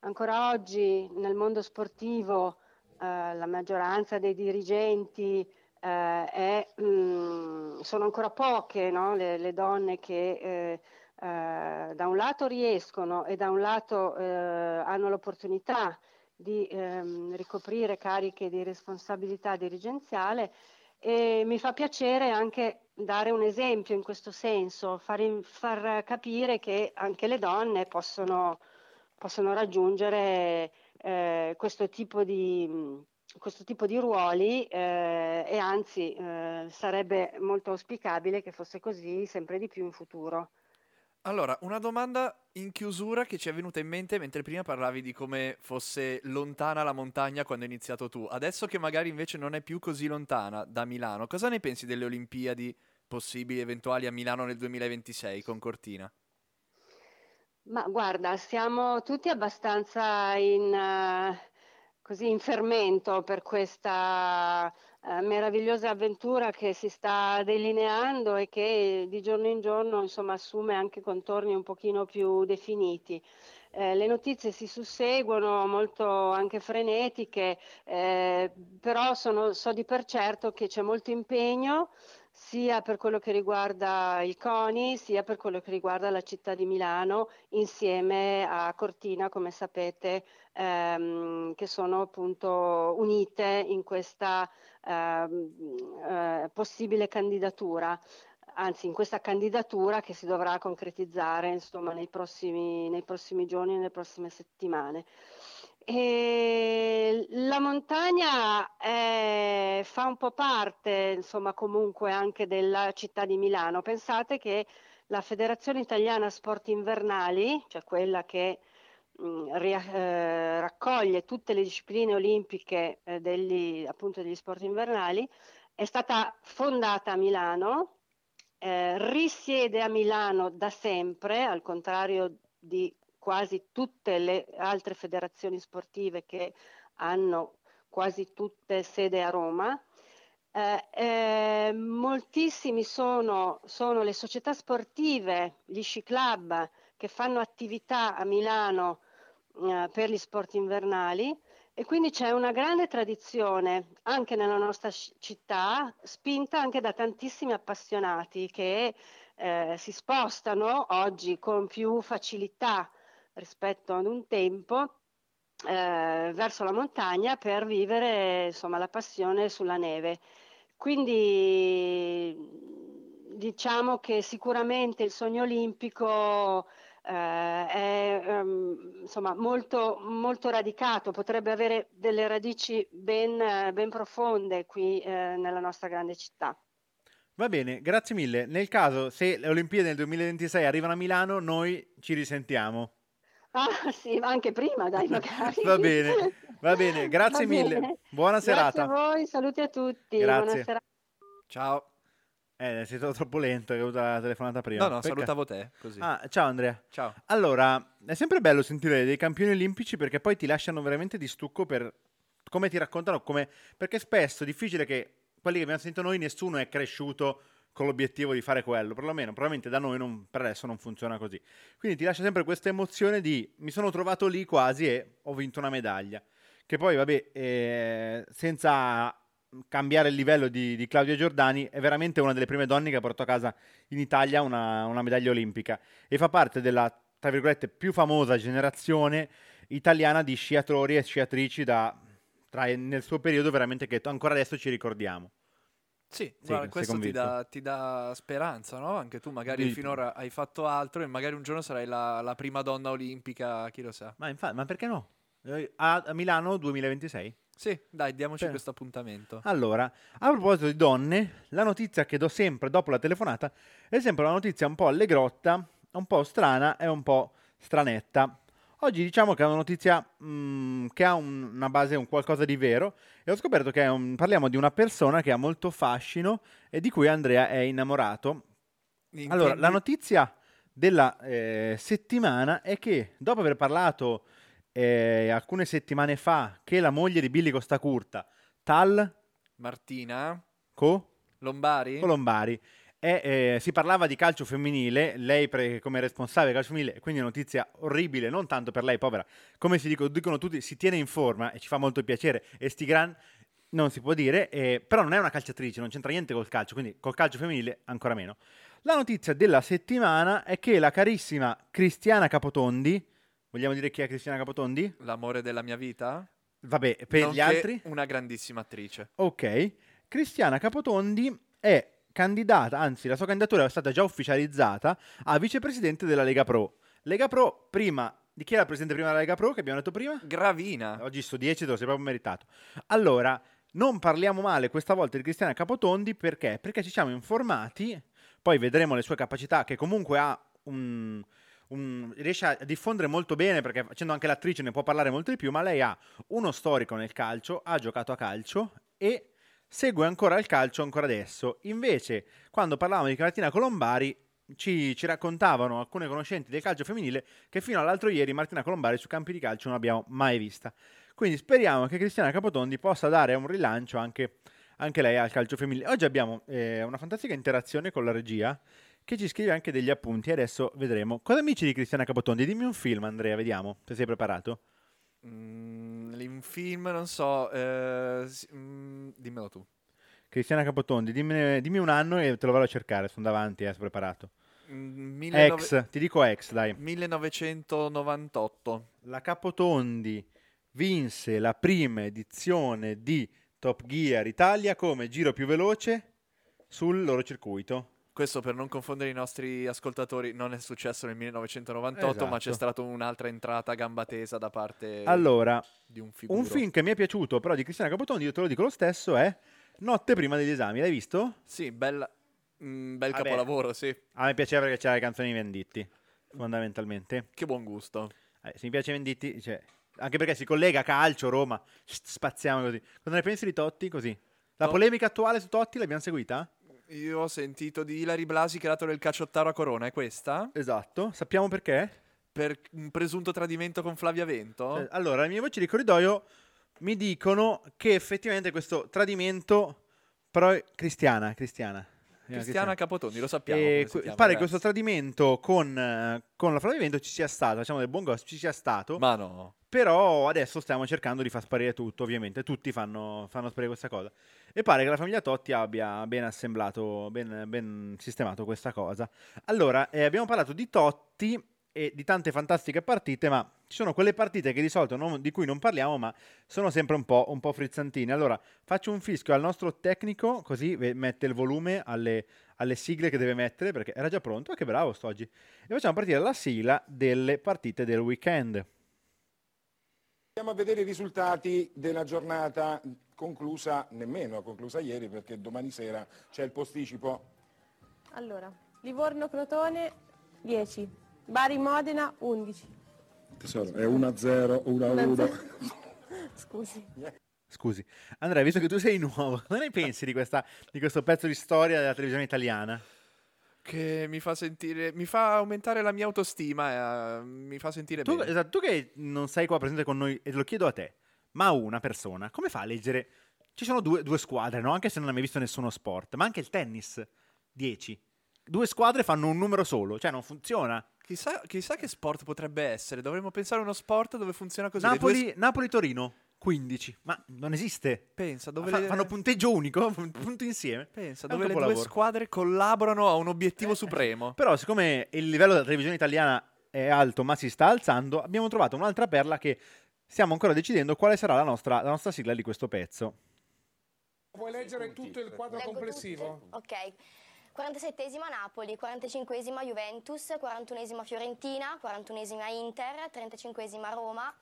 ancora, oggi nel mondo sportivo uh, la maggioranza dei dirigenti è, mh, sono ancora poche no? le, le, donne che eh, eh, da un lato riescono e da un lato eh, hanno l'opportunità di ehm, ricoprire cariche di responsabilità dirigenziale e mi fa piacere anche dare un esempio in questo senso, far, in, far capire che anche le donne possono, possono raggiungere eh, questo, tipo di, questo tipo di ruoli eh, e anzi eh, sarebbe molto auspicabile che fosse così sempre di più in futuro. Allora, una domanda in chiusura che ci è venuta in mente mentre prima parlavi di come fosse lontana la montagna quando hai iniziato tu. Adesso che magari invece non è più così lontana da Milano, cosa ne pensi delle Olimpiadi possibili, eventuali a Milano nel 2026 con Cortina? Ma guarda, siamo tutti abbastanza in, uh, così in fermento per questa eh, meravigliosa avventura che si sta delineando e che di giorno in giorno insomma, assume anche contorni un pochino più definiti. Eh, le notizie si susseguono molto anche frenetiche, eh, però sono, so di per certo che c'è molto impegno sia per quello che riguarda il CONI, sia per quello che riguarda la città di Milano, insieme a Cortina, come sapete, ehm, che sono appunto unite in questa ehm, eh, possibile candidatura anzi in questa candidatura che si dovrà concretizzare insomma, nei, prossimi, nei prossimi giorni, nelle prossime settimane. E la montagna è, fa un po' parte, insomma, comunque anche della città di Milano. Pensate che la Federazione Italiana Sport Invernali, cioè quella che eh, raccoglie tutte le discipline olimpiche eh, degli, appunto, degli sport invernali, è stata fondata a Milano, eh, risiede a Milano da sempre, al contrario di quasi tutte le altre federazioni sportive che hanno quasi tutte sede a Roma. Eh, eh, moltissimi sono, sono, le società sportive, gli sci club che fanno attività a Milano eh, per gli sport invernali e quindi c'è una grande tradizione anche nella nostra città, spinta anche da tantissimi appassionati che eh, si spostano oggi con più facilità rispetto ad un tempo eh, verso la montagna per vivere insomma, la passione sulla neve. Quindi diciamo che sicuramente il sogno olimpico eh, è um, insomma, molto, molto, radicato, potrebbe avere delle radici ben, ben profonde qui eh, nella nostra grande città. Va bene, grazie mille. Nel caso se le Olimpiadi nel 2026 arrivano a Milano, noi ci risentiamo. Ah sì, anche prima dai magari. va bene, va bene, grazie va mille. Bene. Buona serata. Grazie a voi, saluti a tutti. Grazie. Ciao. Eh, sei stato troppo lento, che ho avuto la telefonata prima. No, no, Pecca- salutavo te, così. Ah, ciao Andrea. Ciao. Allora, è sempre bello sentire dei campioni olimpici perché poi ti lasciano veramente di stucco per come ti raccontano, come... perché spesso è difficile che quelli che abbiamo sentito noi, nessuno è cresciuto con l'obiettivo di fare quello, perlomeno probabilmente da noi non- per adesso non funziona così. Quindi ti lascia sempre questa emozione di mi sono trovato lì quasi e ho vinto una medaglia. Che poi, vabbè, eh, senza cambiare il livello di, di Claudia Giordani, è veramente una delle prime donne che ha portato a casa in Italia una, una medaglia olimpica e fa parte della, tra virgolette, più famosa generazione italiana di sciatori e sciatrici da, tra- nel suo periodo veramente che ancora adesso ci ricordiamo. Sì, Sì, guarda, questo ti dà, ti dà speranza, no? Anche tu magari Di- finora hai fatto altro e magari un giorno sarai la, la prima donna olimpica, chi lo sa. Ma, infatti, ma perché no? Eh, A, a Milano 2026? Sì, dai, diamoci Beh. questo appuntamento. Allora, a proposito di donne, la notizia che do sempre dopo la telefonata è sempre una notizia un po' allegrotta, un po' strana e un po' stranetta. Oggi diciamo che è una notizia mm, che ha un- una base, un qualcosa di vero, e ho scoperto che un- parliamo di una persona che ha molto fascino e di cui Andrea è innamorato. Allora, la Intendi- notizia della eh, settimana è che dopo aver parlato eh, alcune settimane fa che la moglie di Billy Costacurta, Tal Martina. Co? Lombari? Colombari, e, eh, si parlava di calcio femminile, lei pre- come responsabile del calcio femminile, quindi notizia orribile, non tanto per lei, povera, come si dico- dicono tutti, si tiene in forma e ci fa molto piacere, e sti gran non si può dire, eh, però non è una calciatrice, non c'entra niente col calcio, quindi col calcio femminile ancora meno. La notizia della settimana è che la carissima Cristiana Capotondi, vogliamo dire chi è Cristiana Capotondi? L'amore della mia vita? Vabbè, per gli Nonché altri? Una grandissima attrice. Ok, Cristiana Capotondi è candidata, anzi la sua candidatura è stata già ufficializzata a vicepresidente della Lega Pro. Lega Pro, prima, di chi era il presidente prima della Lega Pro che abbiamo detto prima? Gravina. Oggi su 10 te lo sei proprio meritato. Allora, non parliamo male questa volta di Cristiana Capotondi perché? Perché ci siamo informati, poi vedremo le sue capacità che comunque ha un... un- riesce a diffondere molto bene perché facendo anche l'attrice ne può parlare molto di più, ma lei ha uno storico nel calcio, ha giocato a calcio e segue ancora il calcio ancora adesso. Invece, quando parlavamo di Martina Colombari, ci, ci raccontavano alcune conoscenti del calcio femminile che fino all'altro ieri Martina Colombari su campi di calcio non abbiamo mai vista. Quindi speriamo che Cristiana Capotondi possa dare un rilancio anche, anche lei al calcio femminile. Oggi abbiamo eh, una fantastica interazione con la regia che ci scrive anche degli appunti. Adesso vedremo. Cosa mi dici di Cristiana Capotondi? Dimmi un film, Andrea, vediamo se sei preparato. Mm, in film, non so. eh, mm, dimmelo tu. Cristiana Capotondi, dimmi, dimmi un anno e te lo vado a cercare. Sono davanti, eh, sono preparato. Mm, 19 Ex, ti dico ex, dai. 1998. La Capotondi vinse la prima edizione di Top Gear Italia come giro più veloce sul loro circuito. Questo per non confondere i nostri ascoltatori, non è successo nel 1998, ma c'è Esatto. stata un'altra entrata gamba tesa da parte Allora, di un figuro. un film che mi è piaciuto però di Cristiana Capotondi, io te lo dico lo stesso, è Notte prima degli esami. L'hai visto? Sì, bella, mm, bel Vabbè. capolavoro, sì. A me piaceva perché c'era le canzoni di Venditti, fondamentalmente. Che buon gusto. Eh, se mi piace Venditti, cioè, anche perché si collega a calcio, Roma, spaziamo così. Cosa ne pensi di Totti? Così. La No. polemica attuale su Totti l'abbiamo seguita? Io ho sentito di Ilari Blasi che ha dato del cacciottaro a Corona, è questa? Esatto. Sappiamo perché? Per un presunto tradimento con Flavia Vento? Eh, Allora, le mie voci di corridoio mi dicono che effettivamente questo tradimento, però è cristiana, cristiana. Eh, Cristiana Capotondi, lo sappiamo. E chiama, pare che questo tradimento con, eh, con la Flavia Vento ci sia stato, facciamo del buon gossip, ci sia stato, Ma no. Però adesso stiamo cercando di far sparire tutto, ovviamente, tutti fanno, fanno sparire questa cosa. E pare che la famiglia Totti abbia ben assemblato, ben, ben sistemato questa cosa. Allora, eh, abbiamo parlato di Totti e di tante fantastiche partite, ma ci sono quelle partite che di solito non- di cui non parliamo, ma sono sempre un po', un po' frizzantine. Allora, faccio un fischio al nostro tecnico, così mette il volume alle, alle sigle che deve mettere, perché era già pronto, ah, che bravo sto oggi. E facciamo partire la sigla delle partite del weekend. Andiamo a vedere i risultati della giornata conclusa, nemmeno conclusa ieri perché domani sera c'è il posticipo. Allora, Livorno-Crotone 10, Bari-Modena 11. Tesoro, è 1-0, 1-1. Scusi. Scusi, Andrea, visto che tu sei nuovo, cosa ne pensi di, questa, di questo pezzo di storia della televisione italiana? Che mi fa sentire, mi fa aumentare la mia autostima, eh, mi fa sentire Tu, bene. esatto, tu che non sei qua presente con noi, e lo chiedo a te, ma una persona, come fa a leggere? Ci sono due, due squadre, no? Anche se non hai mai visto nessuno sport, ma anche il tennis, 10. Due squadre fanno un numero solo, cioè non funziona. Chissà, chissà che sport potrebbe essere. Dovremmo pensare a uno sport dove funziona così. Le due Napoli, Napoli-Torino, 15. Ma non esiste. Pensa, dove Fa- le- Fanno punteggio unico, punto insieme. Pensa, dove le due squadre collaborano a un obiettivo supremo. Però, siccome il livello della televisione italiana è alto ma si sta alzando, abbiamo trovato un'altra perla che stiamo ancora decidendo quale sarà la nostra, la nostra sigla di questo pezzo. Puoi leggere tutto il quadro Leggo complessivo? tutte? Ok. 47esima Napoli, 45esima Juventus, 41esima Fiorentina, 41esima Inter, 35esima Roma,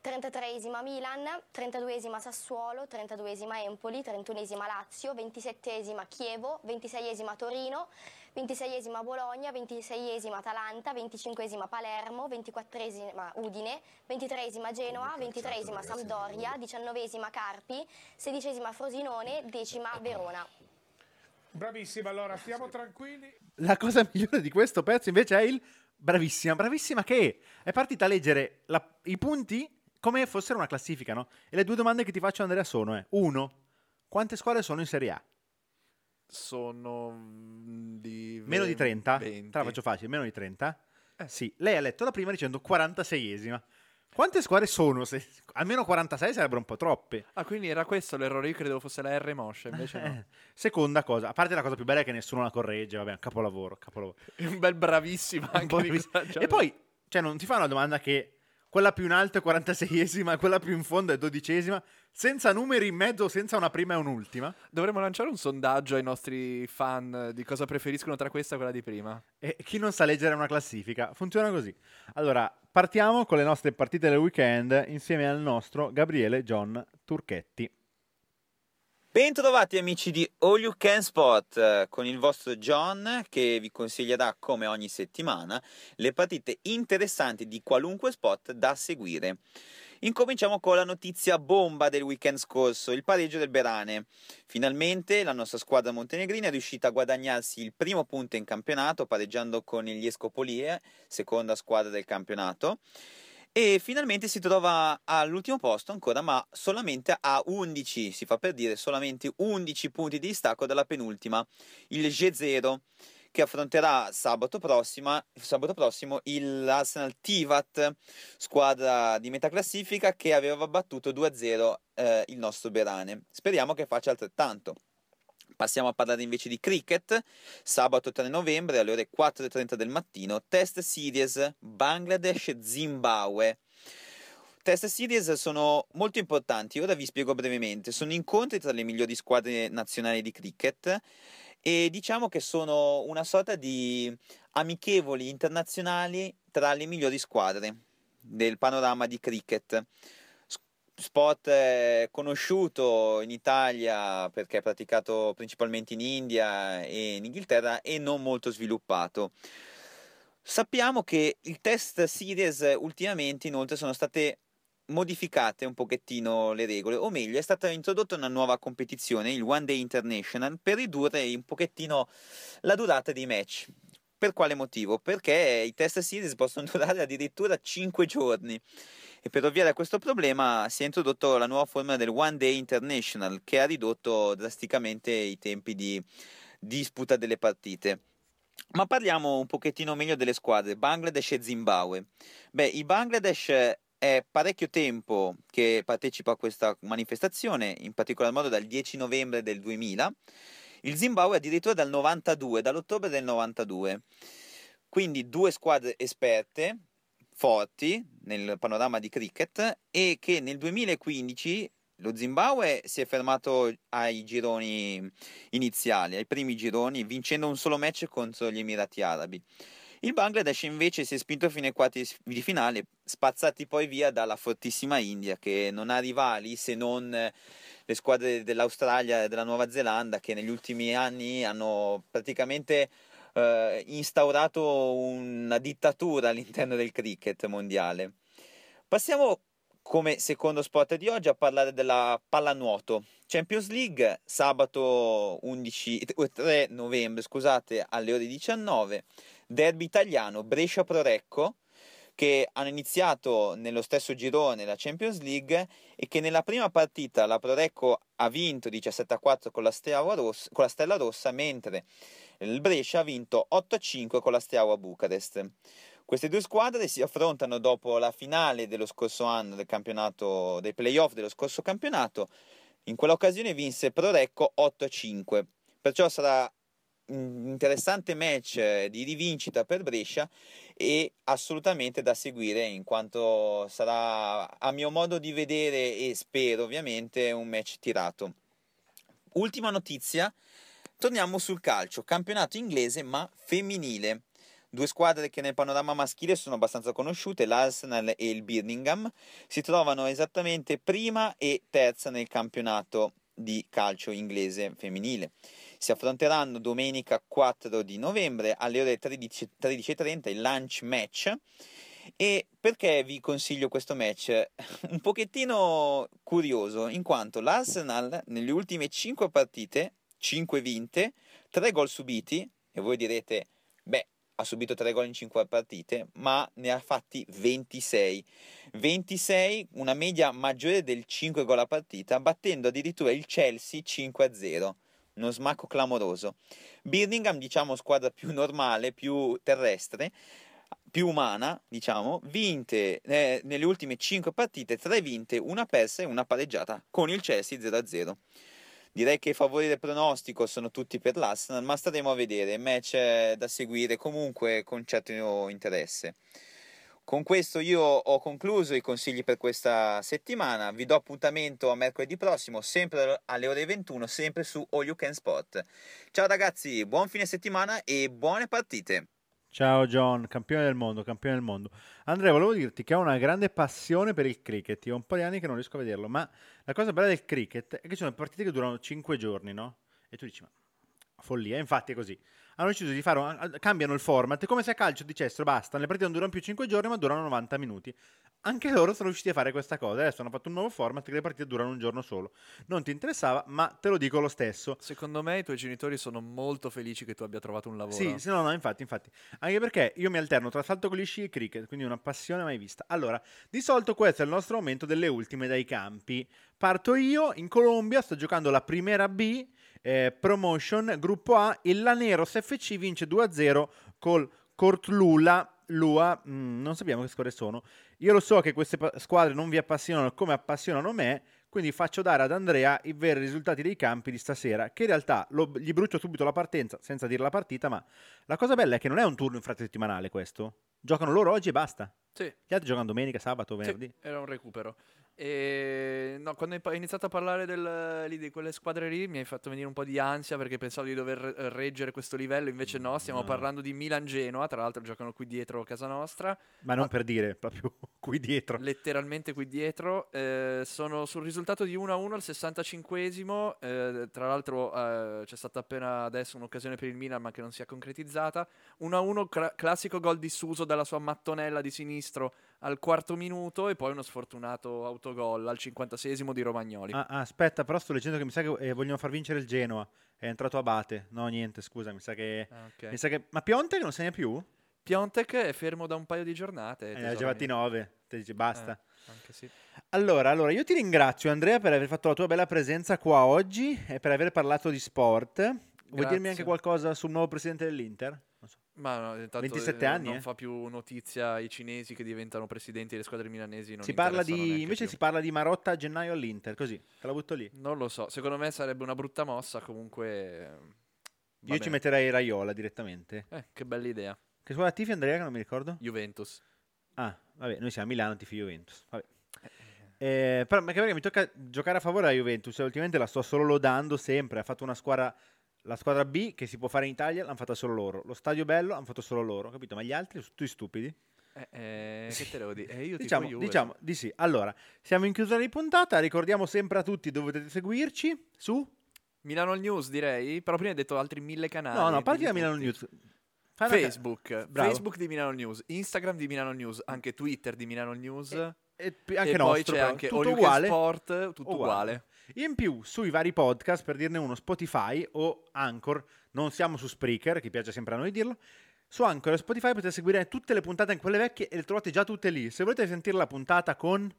33esima Milan, 32esima Sassuolo, 32esima Empoli, 31esima Lazio, 27esima Chievo, 26esima Torino, 26esima Bologna, 26esima Atalanta, 25esima Palermo, 24esima Udine, 23esima Genoa, 23esima Sampdoria, 19esima Carpi, 16esima Frosinone, 10esima Verona. Bravissima, allora stiamo tranquilli. La cosa migliore di questo pezzo invece è il bravissima, bravissima che è partita a leggere la- i punti come fossero una classifica, no? E le due domande che ti faccio Andrea sono, eh, uno, quante squadre sono in Serie A? Sono mm, di... Meno di 30? 20. Te la faccio facile, meno di 30? Eh. Sì, lei ha letto la prima dicendo 46esima. Quante squadre sono? Se- almeno 46 sarebbero un po' troppe. Ah, quindi era questo l'errore? Io credevo fosse la R moscia, invece no. Eh, Seconda cosa, a parte la cosa più bella è che nessuno la corregge, vabbè, capolavoro, capolavoro. Un bel bravissimo anche di Bravissimo. E poi, cioè, non ti fa una domanda che quella più in alto è 46esima e quella più in fondo è 12esima, senza numeri in mezzo, senza una prima e un'ultima. Dovremmo lanciare un sondaggio ai nostri fan di cosa preferiscono tra questa e quella di prima. E chi non sa leggere una classifica? Funziona così. Allora, partiamo con le nostre partite del weekend insieme al nostro Gabriele John Turchetti. Bentrovati amici di All You Can Spot eh, con il vostro John che vi consiglierà come ogni settimana le partite interessanti di qualunque spot da seguire. Incominciamo con la notizia bomba del weekend scorso, il pareggio del Berane. Finalmente la nostra squadra montenegrina è riuscita a guadagnarsi il primo punto in campionato pareggiando con il Liescopolie, seconda squadra del campionato e finalmente si trova all'ultimo posto ancora, ma solamente a 11, si fa per dire, solamente 11 punti di distacco dalla penultima, il G0, che affronterà sabato, prossima, sabato prossimo il Arsenal Tivat, squadra di metà classifica che aveva battuto 2-0 eh, il nostro Berane. Speriamo che faccia altrettanto. Passiamo a parlare invece di cricket. Sabato 3 novembre alle ore 4.30 del mattino, test series Bangladesh-Zimbabwe. Test series sono molto importanti, ora vi spiego brevemente. Sono incontri tra le migliori squadre nazionali di cricket e diciamo che sono una sorta di amichevoli internazionali tra le migliori squadre del panorama di cricket sport eh, conosciuto in Italia perché è praticato principalmente in India e in Inghilterra e non molto sviluppato. Sappiamo che il test series ultimamente inoltre sono state modificate un pochettino le regole, o meglio è stata introdotta una nuova competizione, il One Day International, per ridurre un pochettino la durata dei match. Per quale motivo? Perché i test series possono durare addirittura 5 giorni e per ovviare a questo problema si è introdotto la nuova forma del One Day International che ha ridotto drasticamente i tempi di disputa delle partite. Ma parliamo un pochettino meglio delle squadre, Bangladesh e Zimbabwe. Beh, il Bangladesh è parecchio tempo che partecipa a questa manifestazione, in particolar modo dal 10 novembre del 2000. Il Zimbabwe addirittura dal 92, dall'ottobre del 92. Quindi due squadre esperte, forti nel panorama di cricket e che nel 2015 lo Zimbabwe si è fermato ai gironi iniziali, ai primi gironi, vincendo un solo match contro gli Emirati Arabi. Il Bangladesh invece si è spinto fino ai quarti di finale, spazzati poi via dalla fortissima India che non ha rivali se non le squadre dell'Australia e della Nuova Zelanda che negli ultimi anni hanno praticamente eh, instaurato una dittatura all'interno del cricket mondiale. Passiamo come secondo spot di oggi a parlare della pallanuoto. Champions League sabato 11, 3 novembre, scusate, alle ore 19. Derby italiano Brescia Prorecco che hanno iniziato nello stesso girone la Champions League e che nella prima partita la Prorecco ha vinto 17 a 4 con la Rossa, con la Stella Rossa mentre il Brescia ha vinto 8 a 5 con la Steaua Bucarest. Queste due squadre si affrontano dopo la finale dello scorso anno del campionato, dei playoff dello scorso campionato. In quell'occasione vinse Prorecco 8-5. Perciò sarà interessante match di rivincita per Brescia e assolutamente da seguire in quanto sarà a mio modo di vedere e spero ovviamente un match tirato. Ultima notizia, torniamo sul calcio, campionato inglese ma femminile. Due squadre che nel panorama maschile sono abbastanza conosciute, l'Arsenal e il Birmingham, si trovano esattamente prima e terza nel campionato di calcio inglese femminile. Si affronteranno domenica 4 di novembre alle ore 13, 13.30 il lunch match. E perché vi consiglio questo match? Un pochettino curioso, in quanto l'Arsenal nelle ultime 5 partite, 5 vinte, 3 gol subiti, e voi direte, beh, ha subito 3 gol in 5 partite, ma ne ha fatti 26. 26, una media maggiore del 5 gol a partita, battendo addirittura il Chelsea 5-0. Uno smacco clamoroso. Birmingham, diciamo, squadra più normale, più terrestre, più umana, diciamo, vinte eh, nelle ultime 5 partite, 3 vinte, una persa e una pareggiata, con il Chelsea 0-0. Direi che i favori del pronostico sono tutti per l'Arsenal, ma staremo a vedere. Match da seguire comunque con certo interesse. Con questo io ho concluso i consigli per questa settimana. Vi do appuntamento a mercoledì prossimo, sempre alle ore 21, sempre su All You Can Sport. Ciao ragazzi, buon fine settimana e buone partite. Ciao John, campione del mondo, campione del mondo. Andrea, volevo dirti che ho una grande passione per il cricket. Io ho un po' di anni che non riesco a vederlo, ma la cosa bella del cricket è che ci sono partite che durano 5 giorni, no? E tu dici, ma follia, infatti è così. Hanno deciso di fare, un, cambiano il format, come se a calcio dicessero basta, le partite non durano più 5 giorni ma durano 90 minuti. Anche loro sono riusciti a fare questa cosa, adesso hanno fatto un nuovo format che le partite durano un giorno solo. Non ti interessava, ma te lo dico lo stesso. Secondo me i tuoi genitori sono molto felici che tu abbia trovato un lavoro. Sì, sì no, no, infatti, infatti. Anche perché io mi alterno tra salto con gli sci e cricket, quindi una passione mai vista. Allora, di solito questo è il nostro momento delle ultime dai campi. Parto io, in Colombia sto giocando la Primera B, eh, Promotion, gruppo A, il Laneros FC vince 2-0 col Cortlula. Lua, mm, non sappiamo che squadre sono. Io lo so che queste pa- squadre non vi appassionano come appassionano me, quindi faccio dare ad Andrea i veri risultati dei campi di stasera, che in realtà lo, gli brucio subito la partenza senza dire la partita, ma la cosa bella è che non è un turno infrasettimanale questo. Giocano loro oggi e basta. Sì. Gli altri giocano domenica, sabato, venerdì. Sì, era un recupero. E no, quando hai iniziato a parlare del, lì, di quelle squadre lì mi hai fatto venire un po' di ansia perché pensavo di dover reggere questo livello, invece no, stiamo No. parlando di Milan-Genoa, tra l'altro giocano qui dietro a casa nostra, Ma non per dire, proprio qui dietro. letteralmente qui dietro, eh, sono sul risultato di 1-1 al 65esimo, eh, tra l'altro eh, c'è stata appena adesso un'occasione per il Milan ma che non si è concretizzata, 1-1 cla- classico gol di Suso dalla sua mattonella di sinistro al quarto minuto e poi uno sfortunato autogol al 56esimo di Romagnoli. Ah, ah, aspetta, però sto leggendo che mi sa che eh, vogliono far vincere il Genoa. È entrato Abate. No, niente, scusa, mi sa che... Ah, ok. Mi sa che... Ma Piontek non segna più? Piontek è fermo da un paio di giornate. Eh, ne ha mio. 9. Te dici basta. Eh, anche sì. Allora, allora, io ti ringrazio Andrea per aver fatto la tua bella presenza qua oggi e per aver parlato di sport. Vuoi dirmi anche qualcosa sul nuovo presidente dell'Inter? Non so. Ma no, intanto 27 eh, anni, non eh? fa più notizia i cinesi che diventano presidenti delle squadre milanesi. Non Si parla di... Invece più. si parla di Marotta a gennaio all'Inter, così, te la butto lì. Non lo so, secondo me sarebbe una brutta mossa. Comunque, eh, Io ci metterei Raiola direttamente. Eh, che bella idea. Che squadra tifi Andrea che non mi ricordo? Juventus. Ah, vabbè, noi siamo a Milano, tifi Juventus. Vabbè. Eh, però anche perché mi tocca giocare a favore della Juventus ultimamente la sto solo lodando sempre. Ha fatto una squadra, la squadra B che si può fare in Italia, l'hanno fatta solo loro. Lo stadio bello l'hanno fatto solo loro, capito? Ma gli altri sono tutti stupidi. Eh, eh, che te devo dire? Eh, io Diciamo, Juve. diciamo di sì. Allora, siamo in chiusura di puntata. Ricordiamo sempre a tutti dove potete seguirci su. Milano News direi, però prima hai detto altri mille canali. No, no, parti da Milano. News. Facebook, Bravo. Facebook di Milano News, Instagram di Milano News, anche Twitter di Milano News. e p- anche e nostro, poi c'è però, anche tutto All uguale. Sport, tutto uguale. In più, sui vari podcast, per dirne uno, Spotify o Anchor, non siamo su Spreaker, che piace sempre a noi dirlo, su Anchor e Spotify potete seguire tutte le puntate, anche quelle vecchie, e le trovate già tutte lì. Se volete sentire la puntata con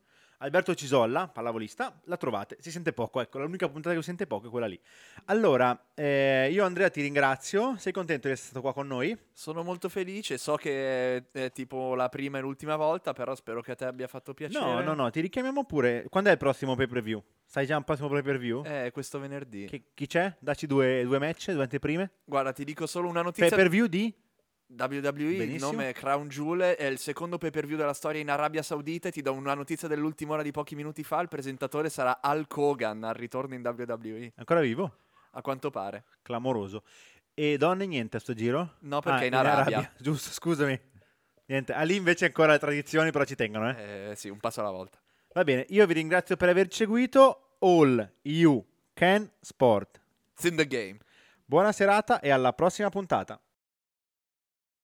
Alberto Cisolla, pallavolista, la trovate. Si sente poco, ecco, l'unica puntata che si sente poco è quella lì. Allora, eh, io Andrea ti ringrazio, sei contento di essere stato qua con noi? Sono molto felice, so che è, è tipo la prima e l'ultima volta, però spero che a te abbia fatto piacere. No, no, no, ti richiamiamo pure. Quando è il prossimo pay per view? Sai già un prossimo pay per view? Eh, questo venerdì. Che- chi c'è? Dacci due, due match, due anteprime. Guarda, ti dico solo una Pay notizia. per view di? WWE, il nome è Crown Jewel, è il secondo pay per view della storia in Arabia Saudita. Ti do una notizia dell'ultima ora di pochi minuti fa. Il presentatore sarà Hulk Hogan al ritorno in WWE. Ancora vivo? A quanto pare. Clamoroso. E donne niente a sto giro? No, perché Ah, in Arabia. Giusto, scusami. Niente, ah, lì invece ancora le tradizioni, però ci tengono, eh. Eh, sì, un passo alla volta. Va bene, io vi ringrazio per averci seguito. All you can sport. It's in the game. Buona serata e alla prossima puntata.